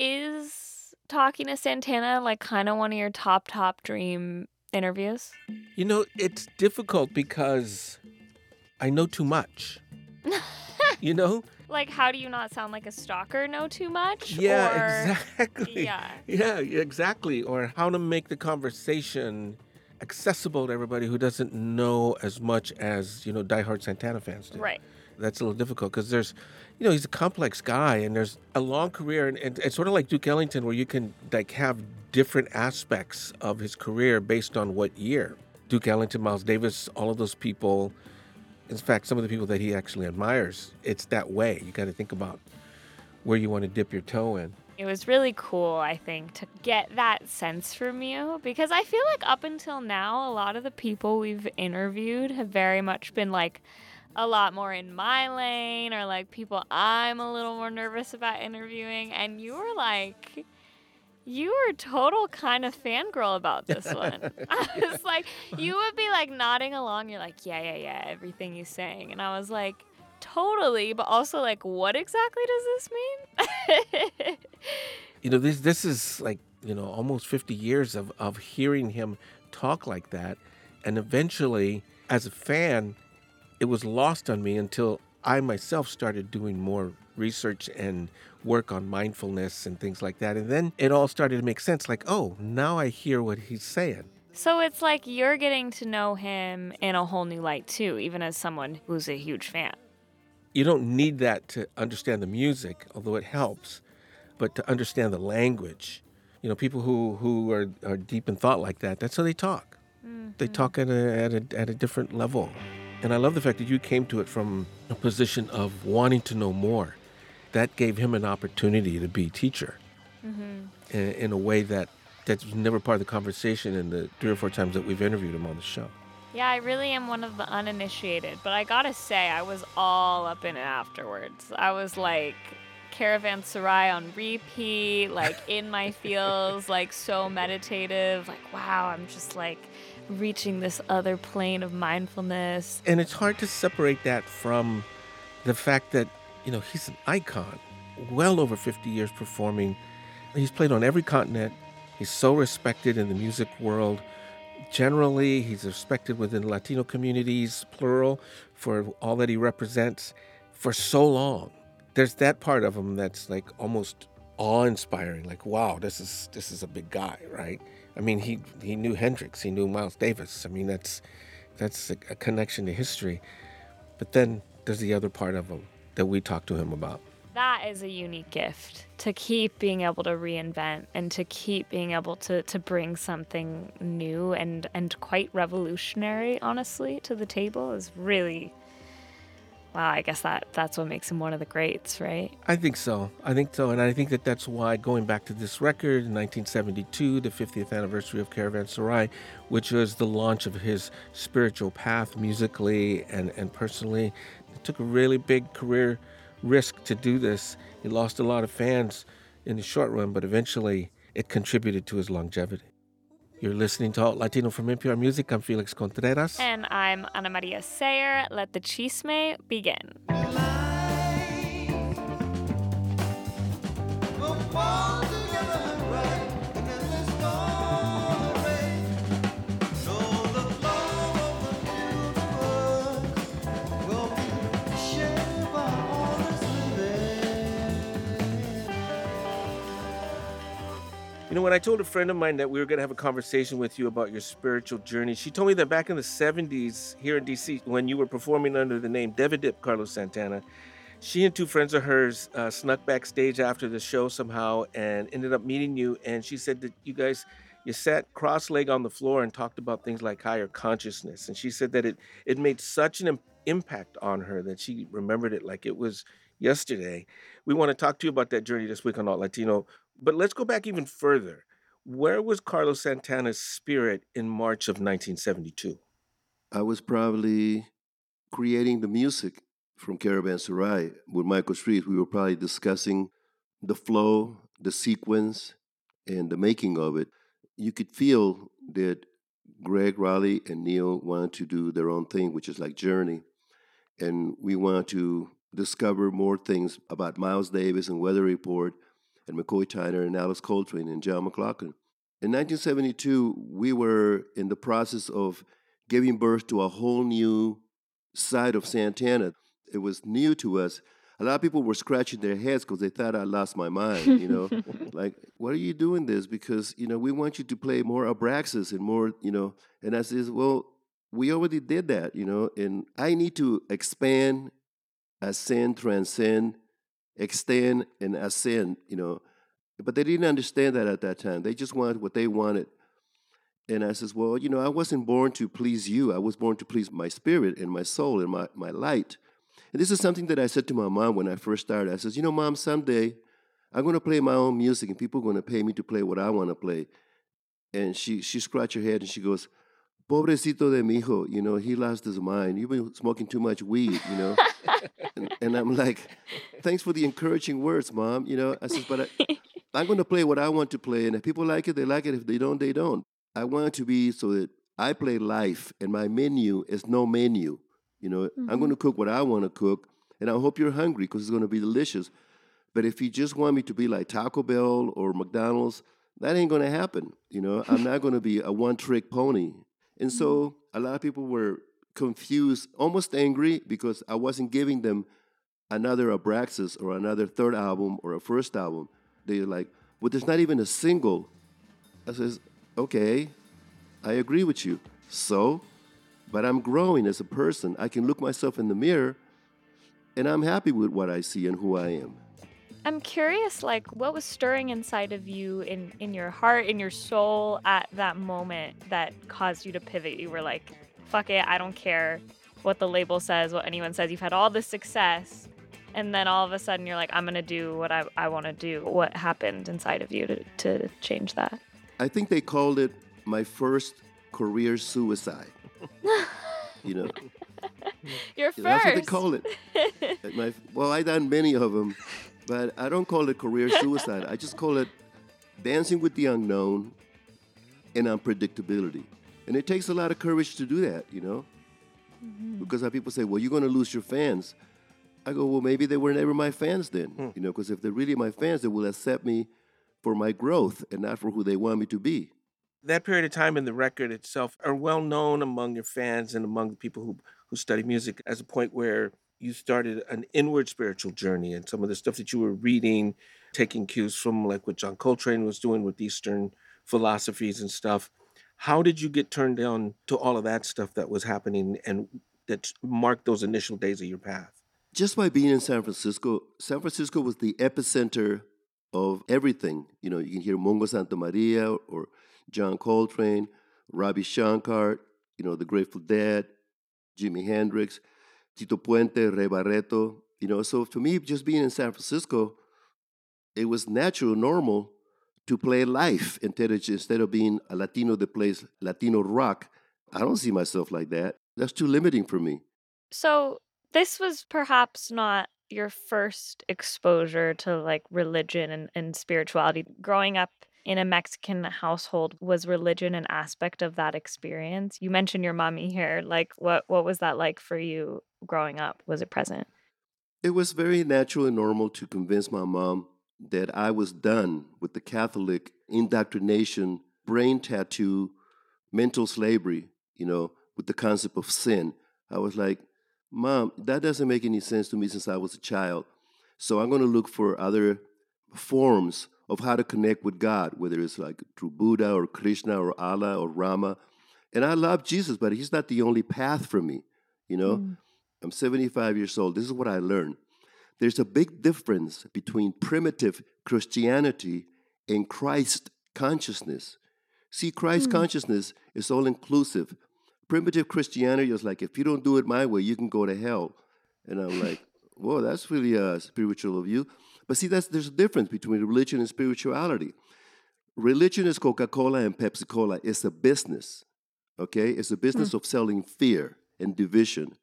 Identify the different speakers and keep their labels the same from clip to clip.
Speaker 1: is talking to Santana like kind of one of your top top dream interviews?
Speaker 2: You know, it's difficult because I know too much. you know?
Speaker 1: Like, how do you not sound like a stalker? Know too much?
Speaker 2: Yeah,
Speaker 1: or...
Speaker 2: exactly.
Speaker 1: Yeah.
Speaker 2: Yeah, exactly. Or how to make the conversation accessible to everybody who doesn't know as much as, you know, diehard Santana fans do.
Speaker 1: Right.
Speaker 2: That's a little difficult because there's, you know, he's a complex guy and there's a long career. And, and it's sort of like Duke Ellington where you can, like, have different aspects of his career based on what year. Duke Ellington, Miles Davis, all of those people. In fact, some of the people that he actually admires, it's that way. You got to think about where you want to dip your toe in.
Speaker 1: It was really cool, I think, to get that sense from you because I feel like up until now, a lot of the people we've interviewed have very much been like a lot more in my lane or like people I'm a little more nervous about interviewing. And you were like, you were total kind of fangirl about this one. I was like, you would be like nodding along. You're like, yeah, yeah, yeah, everything he's saying. And I was like, totally, but also like, what exactly does this mean?
Speaker 2: you know, this this is like you know almost 50 years of of hearing him talk like that, and eventually, as a fan, it was lost on me until I myself started doing more research and work on mindfulness and things like that. And then it all started to make sense like, oh, now I hear what he's saying.
Speaker 1: So it's like you're getting to know him in a whole new light too, even as someone who's a huge fan.
Speaker 2: You don't need that to understand the music, although it helps, but to understand the language. You know, people who, who are, are deep in thought like that, that's how they talk. Mm-hmm. They talk at a, at, a, at a different level. And I love the fact that you came to it from a position of wanting to know more. That gave him an opportunity to be teacher mm-hmm. in, in, a way that that's never part of the conversation in the three or four times that we've interviewed him on the show.
Speaker 1: Yeah, I really am one of the uninitiated, but I gotta say, I was all up in it afterwards. I was like, Caravanserai on repeat, like in my feels, like so meditative. Like, wow, I'm just like reaching this other plane of mindfulness.
Speaker 2: And it's hard to separate that from the fact that, you know, he's an icon, well over 50 years performing. He's played on every continent. He's so respected in the music world. Generally, he's respected within Latino communities, plural, for all that he represents for so long. There's that part of him that's like almost awe-inspiring. Like, wow, this is this is a big guy, right? I mean, he he knew Hendrix, he knew Miles Davis. I mean, that's that's a, a connection to history. But then there's the other part of him that we talked to him about.
Speaker 1: That is a unique gift to keep being able to reinvent and to keep being able to, to bring something new and, and quite revolutionary, honestly, to the table is really wow, I guess that that's what makes him one of the greats, right?
Speaker 2: I think so. I think so, and I think that that's why going back to this record in 1972, the 50th anniversary of Caravanserai, which was the launch of his spiritual path musically and and personally, it took a really big career risk to do this. He lost a lot of fans in the short run, but eventually it contributed to his longevity. You're listening to Alt Latino from NPR Music. I'm Felix Contreras.
Speaker 1: And I'm Anamaria Sayre. Let the chisme begin.
Speaker 2: You know, when I told a friend of mine that we were going to have a conversation with you about your spiritual journey, she told me that back in the 70s here in DC, when you were performing under the name Devadip Carlos Santana, she and two friends of hers uh, snuck backstage after the show somehow and ended up meeting you. And she said that you guys, you sat cross-legged on the floor and talked about things like higher consciousness. And she said that it it made such an impact on her that she remembered it like it was yesterday. We want to talk to you about that journey this week on Alt Latino. But let's go back even further. Where was Carlos Santana's spirit in March of 1972? I
Speaker 3: was probably creating the music from Caravanserai with Michael Shrieve. We were probably discussing the flow, the sequence, and the making of it. You could feel that Greg Rolie and Neil wanted to do their own thing, which is like Journey. And we wanted to discover more things about Miles Davis and Weather Report and McCoy Tyner and Alice Coltrane and John McLaughlin. In 1972, we were in the process of giving birth to a whole new side of Santana. It was new to us. A lot of people were scratching their heads because they thought I lost my mind, you know. like, what are you doing this? Because, you know, we want you to play more Abraxas and more, you know. And I says, well, we already did that, you know, and I need to expand, ascend, transcend, extend, and ascend, you know. But they didn't understand that at that time. They just wanted what they wanted. And I says, Well, you know, I wasn't born to please you. I was born to please my spirit and my soul and my, my light. And this is something that I said to my mom when I first started. I says, You know, mom, someday I'm going to play my own music and people are going to pay me to play what I want to play. And she, she scratched her head and she goes, Pobrecito de mi hijo, you know, he lost his mind. You've been smoking too much weed, you know. and, and, I'm like, thanks for the encouraging words, mom. You know, I says, but I, I'm going to play what I want to play. And if people like it, they like it. If they don't, they don't. I want it to be so that I play life and my menu is no menu. You know, mm-hmm. I'm going to cook what I want to cook, and I hope you're hungry because it's going to be delicious. But if you just want me to be like Taco Bell or McDonald's, that ain't going to happen. You know, I'm not going to be a one trick pony. And so mm-hmm. a lot of people were confused, almost angry because I wasn't giving them another Abraxas or another third album or a first album. They're like, well, there's not even a single. I says, okay, I agree with you. So, but I'm growing as a person. I can look myself in the mirror and I'm happy with what I see and who I am.
Speaker 1: I'm curious, like, what was stirring inside of you, in in your heart, in your soul, at that moment that caused you to pivot? You were like, "Fuck it, I don't care what the label says, what anyone says. You've had all this success, and then all of a sudden you're like, I'm gonna do what I I want to do." What happened inside of you to to change that?
Speaker 3: I think they called it my first career suicide. you know.
Speaker 1: Your first.
Speaker 3: That's what they call it. my, well, I done many of them, but I don't call it career suicide. I just call it dancing with the unknown and unpredictability. And it takes a lot of courage to do that, you know? Mm-hmm. Because people say, well, you're going to lose your fans. I go, well, maybe they were never my fans then, hmm. you know, because if they're really my fans, they will accept me for my growth and not for who they want me to be.
Speaker 2: That period of time in the record itself are well known among your fans and among the people who, who study music as a point where you started an inward spiritual journey and some of the stuff that you were reading, taking cues from like what John Coltrane was doing with Eastern philosophies and stuff. How did you get turned on to all of that stuff that was happening and that marked those initial days of your path?
Speaker 3: Just by being in San Francisco, San Francisco was the epicenter of everything. You know, you can hear Mongo Santa Maria or John Coltrane, Ravi Shankar, you know, the Grateful Dead, Jimi Hendrix, Tito Puente, Ray Barretto. You know, so for me, just being in San Francisco, it was natural, normal to play life instead of, instead of being a Latino that plays Latino rock. I don't see myself like that. That's too limiting for me.
Speaker 1: So this was perhaps not your first exposure to like religion and, and spirituality growing up in a Mexican household was religion an aspect of that experience? You mentioned your mommy here. Like what what was that like for you growing up? Was it present?
Speaker 3: It was very natural and normal to convince my mom that I was done with the Catholic indoctrination, brain tattoo, mental slavery, you know, with the concept of sin. I was like, Mom, that doesn't make any sense to me since I was a child. So I'm going to look for other forms of how to connect with God, whether it's like through Buddha or Krishna or Allah or Rama. And I love Jesus, but he's not the only path for me. You know, mm. I'm 75 years old. This is what I learned. There's a big difference between primitive Christianity and Christ consciousness. See, Christ mm. consciousness is all inclusive primitive Christianity is like, if you don't do it my way, you can go to hell. And I'm like, whoa, that's really uh, spiritual of you. But see, that's, there's a difference between religion and spirituality. Religion is Coca Cola and Pepsi Cola. It's a business, okay? It's a business mm. of selling fear and division.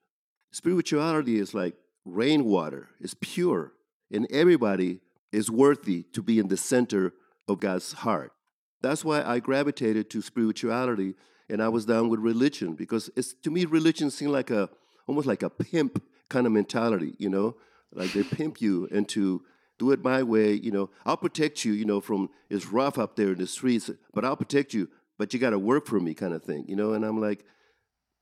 Speaker 3: Spirituality is like rainwater, it's pure, and everybody is worthy to be in the center of God's heart. That's why I gravitated to spirituality and I was down with religion because it's to me religion seemed like a almost like a pimp kind of mentality, you know, like they pimp you into Do it my way. You know, I'll protect you. You know, from it's rough up there in the streets, but I'll protect you. But you got to work for me, kind of thing. You know, and I'm like,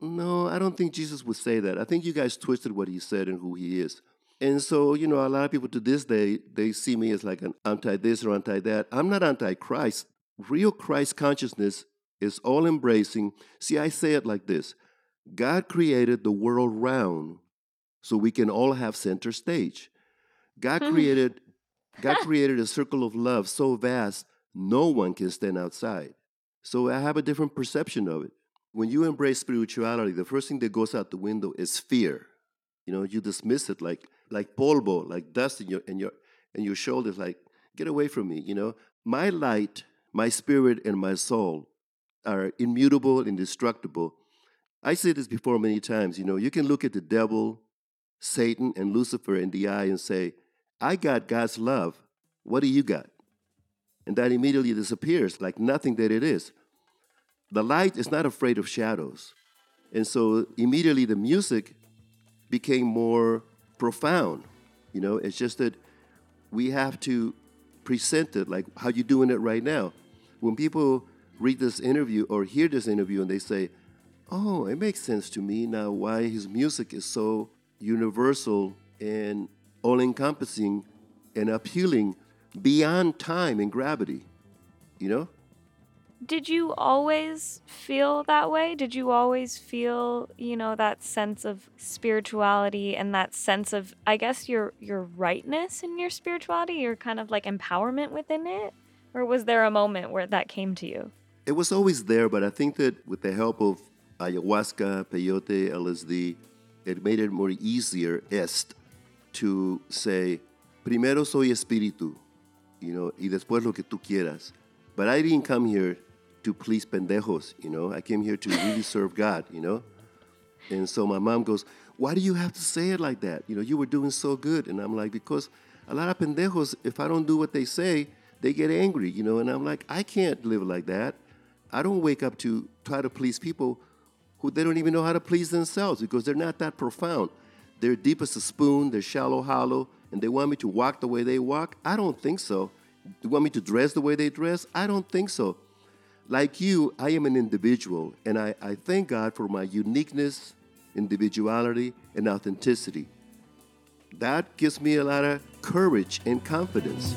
Speaker 3: no, I don't think Jesus would say that. I think you guys twisted what he said and who he is. And so, you know, a lot of people to this day, they see me as like an anti this or anti that. I'm not anti Christ. Real Christ consciousness is all embracing. See, I say it like this God created the world round so we can all have center stage. God created God created a circle of love so vast no one can stand outside. So I have a different perception of it. When you embrace spirituality, the first thing that goes out the window is fear. You know, you dismiss it like like polvo, like dust in your in your in your shoulders, like, get away from me, you know. My light, my spirit, and my soul are immutable, indestructible. I say this before many times, you know, you can look at the devil, Satan, and Lucifer in the eye and say, I got God's love. What do you got? And that immediately disappears like nothing that it is. The light is not afraid of shadows. And so immediately the music became more profound. You know, it's just that we have to present it like how you doing it right now. When people read this interview or hear this interview and they say, "Oh, it makes sense to me now why his music is so universal and all-encompassing and appealing beyond time and gravity." You know?
Speaker 1: Did you always feel that way? Did you always feel, you know, that sense of spirituality and that sense of I guess your your rightness in your spirituality, your kind of like empowerment within it? Or was there a moment where that came to you?
Speaker 3: It was always there, but I think that with the help of ayahuasca, peyote, LSD, it made it more easier est to say, primero soy espíritu, you know, y después lo que tú quieras. But I didn't come here to please pendejos, you know. I came here to really serve God, you know. And so my mom goes, Why do you have to say it like that? You know, you were doing so good. And I'm like, Because a lot of pendejos, if I don't do what they say, they get angry, you know. And I'm like, I can't live like that. I don't wake up to try to please people who they don't even know how to please themselves because they're not that profound. They're deep as a spoon, they're shallow, hollow, and they want me to walk the way they walk. I don't think so. You want me to dress the way they dress? I don't think so. Like you, I am an individual, and I, I thank God for my uniqueness, individuality, and authenticity. That gives me a lot of courage and confidence.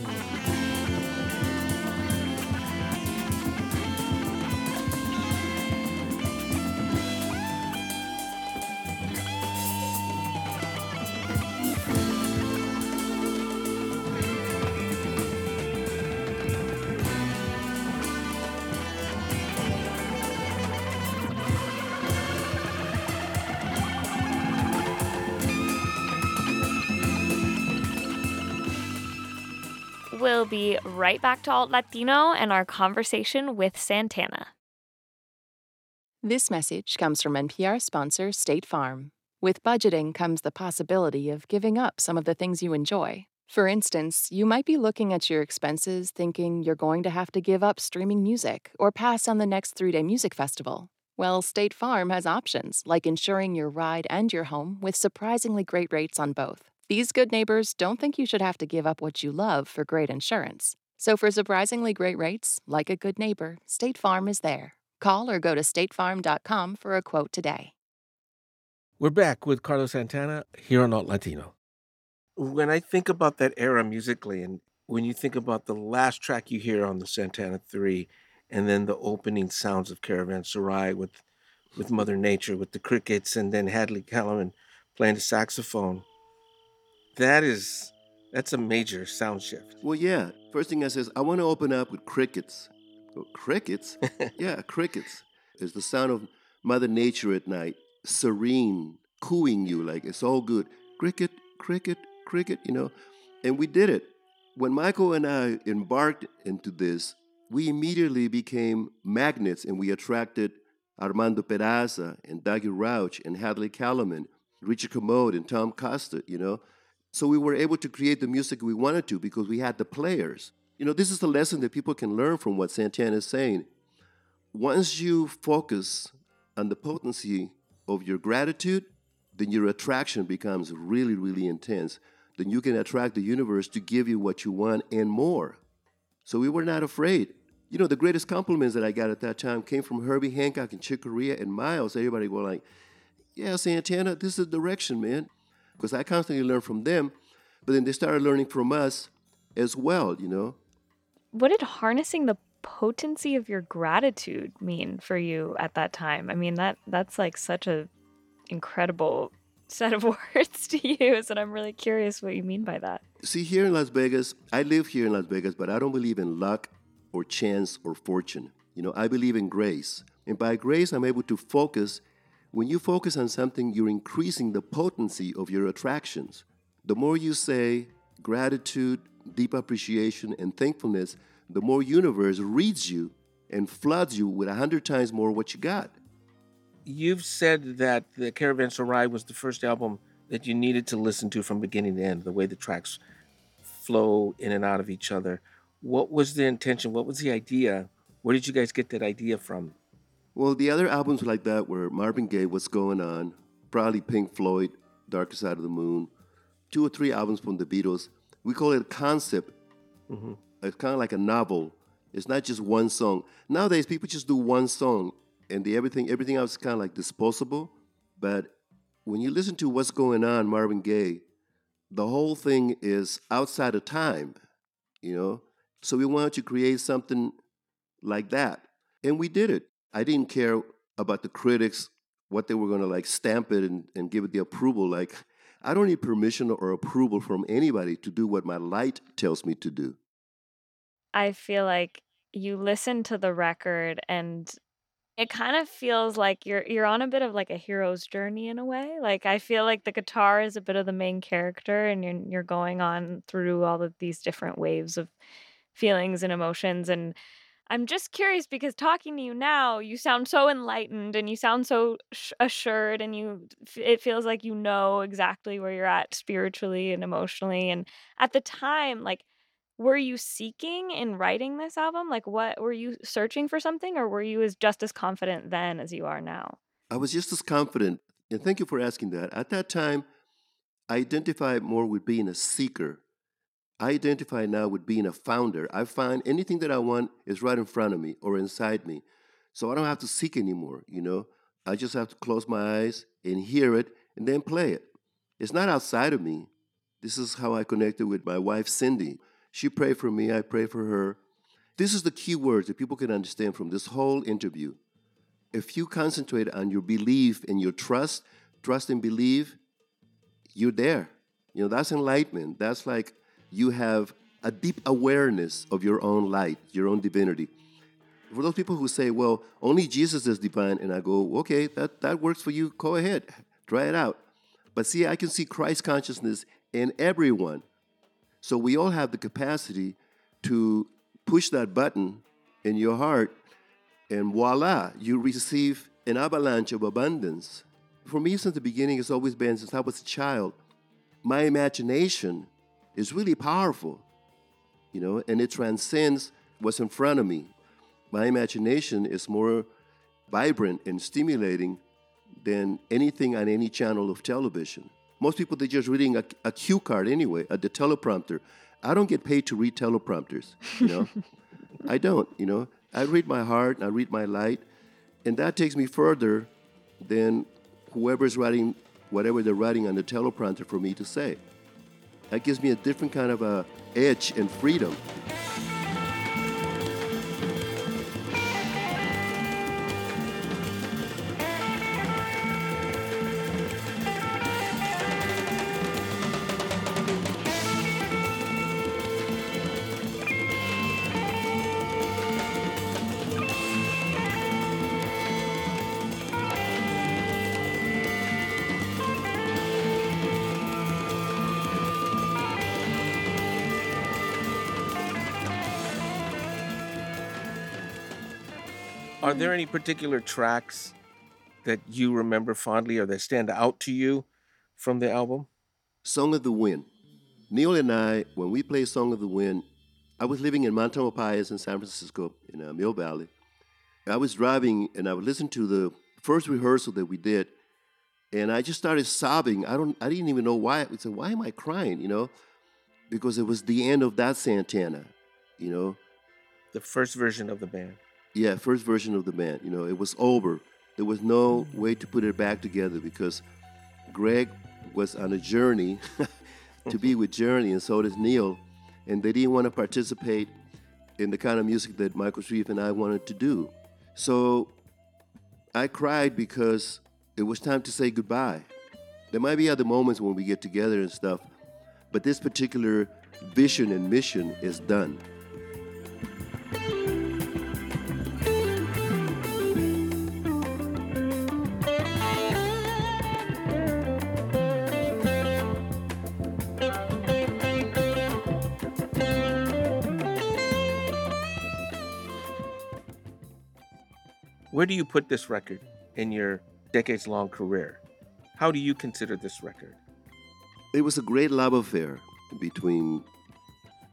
Speaker 1: Be right back to Alt Latino and our conversation with Santana.
Speaker 4: This message comes from NPR sponsor State Farm. With budgeting comes the possibility of giving up some of the things you enjoy. For instance, you might be looking at your expenses thinking you're going to have to give up streaming music or pass on the next three day music festival. Well, State Farm has options like insuring your ride and your home with surprisingly great rates on both. These good neighbors don't think you should have to give up what you love for great insurance. So, for surprisingly great rates, like a good neighbor, State Farm is there. Call or go to statefarm.com for a quote today.
Speaker 2: We're back with Carlos Santana here on Alt Latino. When I think about that era musically, and when you think about the last track you hear on the Santana 3, and then the opening sounds of Caravanserai with, with Mother Nature, with the crickets, and then Hadley Caliman playing the saxophone, that is, that's a major sound shift.
Speaker 3: Well, yeah. First thing I says, I want to open up with crickets. Well, crickets? yeah, crickets. It's the sound of Mother Nature at night, serene, cooing you like it's all good. Cricket, cricket, cricket, you know. And we did it. When Michael and I embarked into this, we immediately became magnets and we attracted Armando Peraza and Dougie Rauch and Hadley Caliman, Richard Kermode and Tom Coster, you know. So we were able to create the music we wanted to because we had the players. You know, this is the lesson that people can learn from what Santana is saying. Once you focus on the potency of your gratitude, then your attraction becomes really, really intense. then you can attract the universe to give you what you want and more. So we were not afraid. You know, the greatest compliments that I got at that time came from Herbie Hancock and Chick Corea and Miles. Everybody were like, yeah, Santana, this is the direction, man. Because I constantly learn from them, but then they started learning from us as well, you know.
Speaker 1: What did harnessing the potency of your gratitude mean for you at that time? I mean, that that's like such a incredible set of words to use, and I'm really curious what you mean by that.
Speaker 3: See, here in Las Vegas, I live here in Las Vegas, but I don't believe in luck or chance or fortune. You know, I believe in grace. And by grace, I'm able to focus. When you focus on something, you're increasing the potency of your attractions. The more you say gratitude, deep appreciation, and thankfulness, the more universe reads you and floods you with a hundred times more what you got.
Speaker 2: You've said that the Caravanserai was the first album that you needed to listen to from beginning to end, the way the tracks flow in and out of each other. What was the intention? What was the idea? Where did you guys get that idea from?
Speaker 3: Well, the other albums like that were Marvin Gaye, What's Going On, probably Pink Floyd, Darker Side of the Moon, two or three albums from the Beatles. We call it a concept. Mm-hmm. It's kind of like a novel. It's not just one song. Nowadays, people just do one song, and the everything everything else is kind of like disposable. But when you listen to what's going on, Marvin Gaye, the whole thing is outside of time, you know. So we wanted to create something like that, and we did it. I didn't care about the critics, what they were going to like stamp it and, and give it the approval. Like, I don't need permission or approval from anybody to do what my light tells me to do.
Speaker 1: I feel like you listen to the record and it kind of feels like you're you're on a bit of like a hero's journey in a way. Like I feel like the guitar is a bit of the main character and you're you're going on through all of these different waves of feelings and emotions and I'm just curious because talking to you now, you sound so enlightened and you sound so sh- assured and you it feels like you know exactly where you're at spiritually and emotionally and at the time like were you seeking in writing this album? Like, what were you searching for something, or were you as just as confident then as you are now?
Speaker 3: I was just as confident, and thank you for asking that. At that time, I identified more with being a seeker. I identify now with being a founder. I find anything that I want is right in front of me or inside me. So I don't have to seek anymore, you know. I just have to close my eyes and hear it and then play it. It's not outside of me. This is how I connected with my wife, Cindy. She prayed for me, I pray for her. This is the key words that people can understand from this whole interview. If you concentrate on your belief and your trust, trust and believe, you're there. You know, that's enlightenment. That's like you have a deep awareness of your own light, your own divinity. For those people who say, well, only Jesus is divine, and I go, okay, that, that works for you, go ahead, try it out. But see, I can see Christ consciousness in everyone. So we all have the capacity to push that button in your heart, and voila, you receive an avalanche of abundance. For me, since the beginning, it's always been since I was a child, my imagination is really powerful, you know, and it transcends what's in front of me. My imagination is more vibrant and stimulating than anything on any channel of television. Most people, they're just reading a, a cue card anyway, a, the teleprompter. I don't get paid to read teleprompters, you know. I don't, you know. I read my heart and I read my light, and that takes me further than whoever's writing whatever they're writing on the teleprompter for me to say. That gives me a different kind of a edge and freedom.
Speaker 2: There any particular tracks that you remember fondly or that stand out to you from the album?
Speaker 3: Song of the Wind. Neil and I, when we played Song of the Wind, I was living in Mount Tamalpais in San Francisco, in uh, Mill Valley. I was driving and I would listen to the first rehearsal that we did, and I just started sobbing. I don't, I didn't even know why. I said, why am I crying? You know, because it was the end of that Santana. You know,
Speaker 2: the first version of the band.
Speaker 3: Yeah, first version of the band. You know, it was over. There was no way to put it back together because Greg was on a journey to be with Journey, and so does Neil, and they didn't want to participate in the kind of music that Michael Shrieve and I wanted to do. So I cried because it was time to say goodbye. There might be other moments when we get together and stuff, but this particular vision and mission is done.
Speaker 2: Where do you put this record in your decades long career? How do you consider this record?
Speaker 3: It was a great love affair between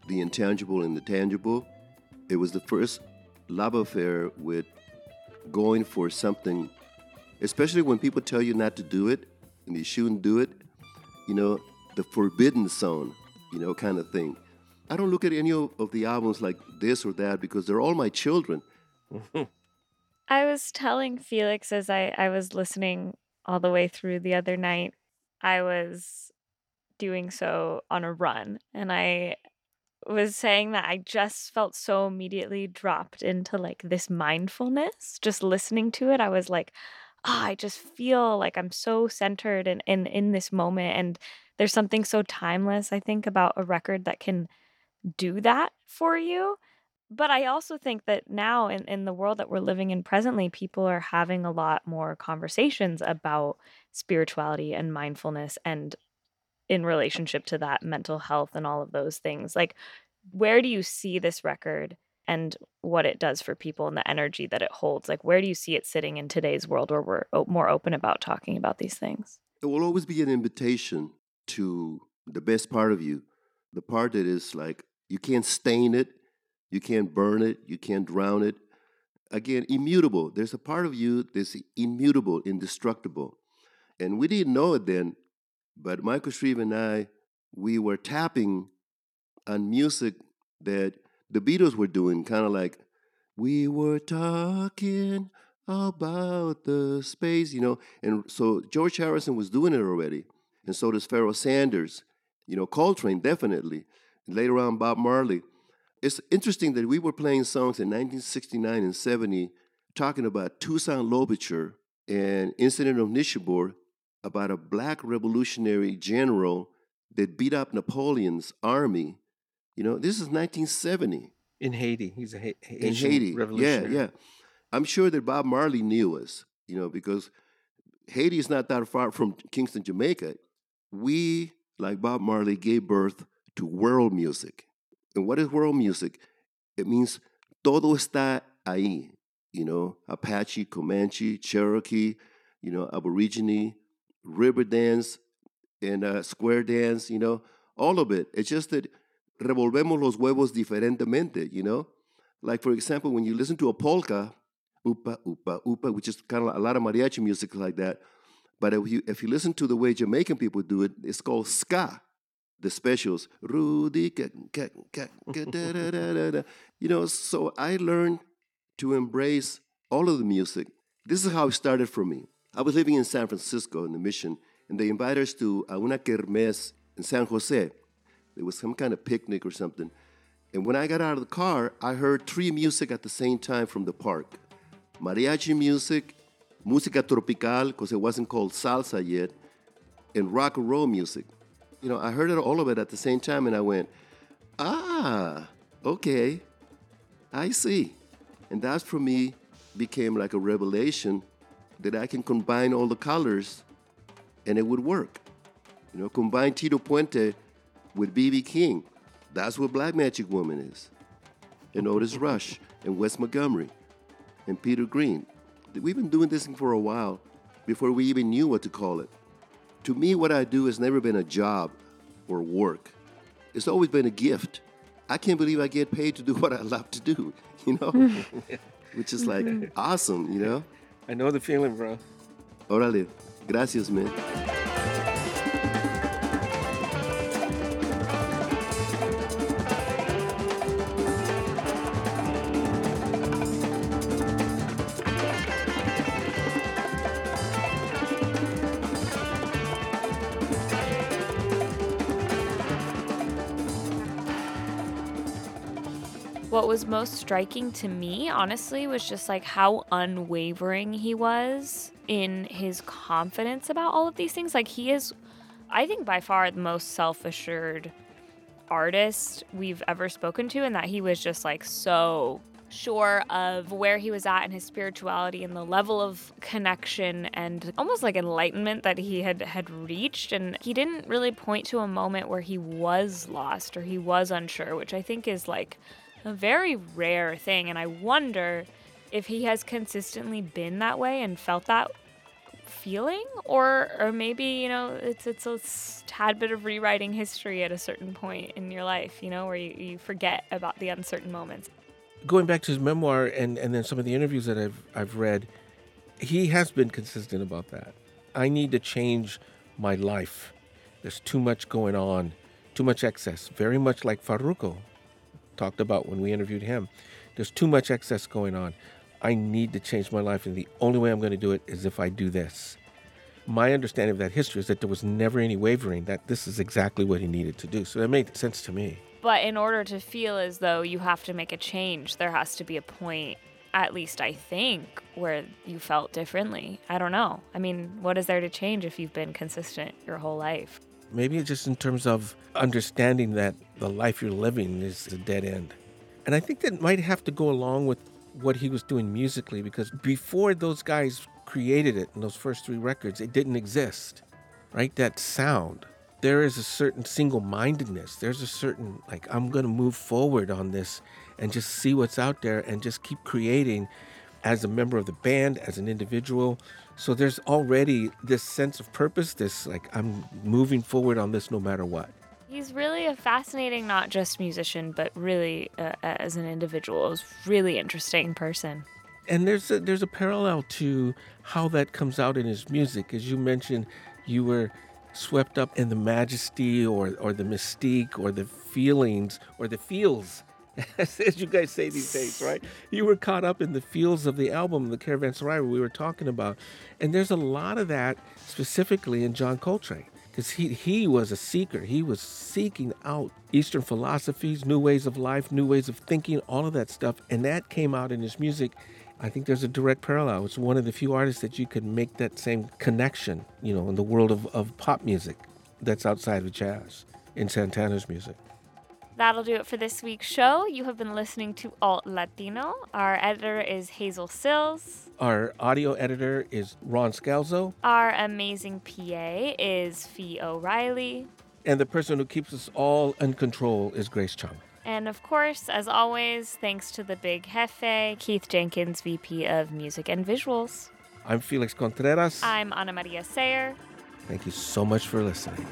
Speaker 3: the intangible and the tangible. It was the first love affair with going for something, especially when people tell you not to do it and you shouldn't do it, you know, the forbidden zone, you know, kind of thing. I don't look at any of the albums like this or that because they're all my children.
Speaker 1: I was telling Felix as I, I was listening all the way through the other night, I was doing so on a run. And I was saying that I just felt so immediately dropped into like this mindfulness. Just listening to it, I was like, oh, I just feel like I'm so centered and in, in, in this moment. And there's something so timeless, I think, about a record that can do that for you. But I also think that now in, in the world that we're living in presently, people are having a lot more conversations about spirituality and mindfulness and in relationship to that mental health and all of those things. Like, where do you see this record and what it does for people and the energy that it holds? Like, where do you see it sitting in today's world where we're more open about talking about these things?
Speaker 3: It will always be an invitation to the best part of you, the part that is like you can't stain it, you can't burn it, you can't drown it. Again, immutable. There's a part of you that's immutable, indestructible. And we didn't know it then, but Michael Shrieve and I, we were tapping on music that the Beatles were doing, kind of like, we were talking about the space, you know. And so George Harrison was doing it already. And so does Pharoah Sanders, you know, Coltrane, definitely. Later on, Bob Marley it's interesting that we were playing songs in 1969 and 70 talking about Toussaint Louverture and Incident of Neshabur about a black revolutionary general that beat up Napoleon's army. You know, this is 1970.
Speaker 2: In Haiti. He's a ha-
Speaker 3: Haitian in Haiti. Yeah, yeah. I'm sure that Bob Marley knew us, you know, because Haiti is not that far from Kingston, Jamaica. We, like Bob Marley, gave birth to world music. And what is world music? It means todo está ahí. You know, Apache, Comanche, Cherokee, you know, Aborigine, river dance, and uh, square dance, you know, all of it. It's just that revolvemos los huevos diferentemente, you know? Like, for example, when you listen to a polka, upa, upa, upa, which is kind of a lot of mariachi music like that. But if you, if you listen to the way Jamaican people do it, it's called ska the specials. Rudy, you know, so I learned to embrace all of the music. This is how it started for me. I was living in San Francisco in the mission, and they invited us to uh, una kermés in San Jose. There was some kind of picnic or something. And when I got out of the car, I heard three music at the same time from the park mariachi music, música tropical, because it wasn't called salsa yet, and rock and roll music you know, I heard it all of it at the same time, and I went, ah, okay, I see. And that for me became like a revelation that I can combine all the colors and it would work. You know, combine Tito Puente with B.B. King. That's what Black Magic Woman is. And Otis Rush and Wes Montgomery and Peter Green. We've been doing this for a while before we even knew what to call it. To me, what I do has never been a job or work. It's always been a gift. I can't believe I get paid to do what I love to do, you know? Which is like mm-hmm. awesome, you know?
Speaker 2: I know the feeling, bro.
Speaker 3: Orale. Gracias, man.
Speaker 1: What was most striking to me, honestly, was just like how unwavering he was in his confidence about all of these things. Like, he is, I think, by far the most self assured artist we've ever spoken to, and that he was just like so sure of where he was at in his spirituality and the level of connection and almost like enlightenment that he had had reached and he didn't really point to a moment where he was lost or he was unsure which i think is like a very rare thing. And I wonder if he has consistently been that way and felt that feeling or or maybe you know it's it's a tad bit of rewriting history at a certain point in your life you know where you, you forget about the uncertain moments.
Speaker 2: Going back to his memoir and and then some of the interviews that I've I've read he has been consistent about that. I need to change my life. There's too much going on too much excess very much like Farruko talked about when we interviewed him. There's too much excess going on. I need to change my life, and the only way I'm going to do it is if I do this. My understanding of that history is that there was never any wavering, that this is exactly what he needed to do. So that made sense to me.
Speaker 1: But in order to feel as though you have to make a change, there has to be a point, at least I think, where you felt differently. I don't know. I mean, what is there to change if you've been consistent your whole life?
Speaker 2: Maybe just in terms of understanding that the life you're living is a dead end. And I think that might have to go along with what he was doing musically because before those guys created it in those first three records, it didn't exist, right? That sound. There is a certain single mindedness. There's a certain, like, I'm going to move forward on this and just see what's out there and just keep creating as a member of the band, as an individual. So there's already this sense of purpose, this like I'm moving forward on this no matter what.
Speaker 1: He's really a fascinating, not just musician, but really uh, as an individual. He's really interesting person.
Speaker 2: And there's a, there's a parallel to how that comes out in his music. As you mentioned, you were swept up in the majesty or, or the mystique or the feelings or the feels as you guys say these days, right? You were caught up in the feels of the album, the Caravanserai, we were talking about. And there's a lot of that specifically in John Coltrane because he, he was a seeker. He was seeking out Eastern philosophies, new ways of life, new ways of thinking, all of that stuff. And that came out in his music. I think there's a direct parallel. It's one of the few artists that you could make that same connection, you know, in the world of, of pop music that's outside of jazz in Santana's music.
Speaker 1: That'll do it for this week's show. You have been listening to Alt Latino. Our editor is Hazel Cills.
Speaker 2: Our audio editor is Ron Scalzo.
Speaker 1: Our amazing PA is Fee O'Reilly.
Speaker 2: And the person who keeps us all in control is Grace Chung.
Speaker 1: And of course, as always, thanks to the big jefe, Keith Jenkins, VP of Music and Visuals.
Speaker 2: I'm Felix Contreras.
Speaker 1: I'm Anamaria Sayre.
Speaker 2: Thank you so much for listening.